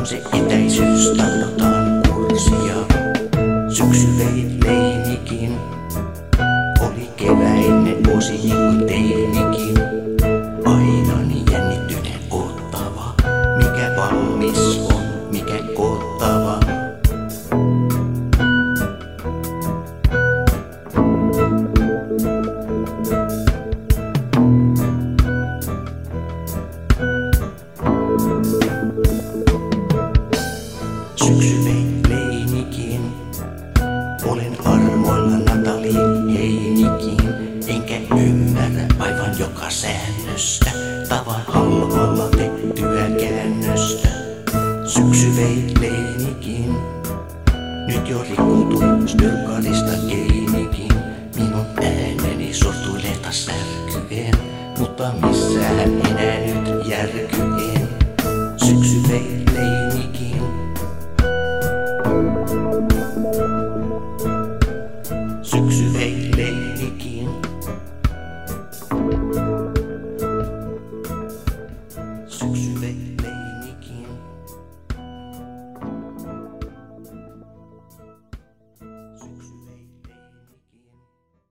on se etäisyys, tannotaan kurssia. Syksy vei leinikin, oli keväinen vuosi niin kuin teinikin. Syksy vei leinikin. Olen armoilla Natali Heinikin. Enkä ymmärrä aivan joka säännöstä. Tavan halvalla tehtyä käännöstä. Syksy vei leinikin. Nyt jo rikkoutui stölkarista keinikin. Minun ääneni sortui lehta särkyen. Mutta missään enää nyt järky Syksy vei leikkiin. Syksy vei leikkiin.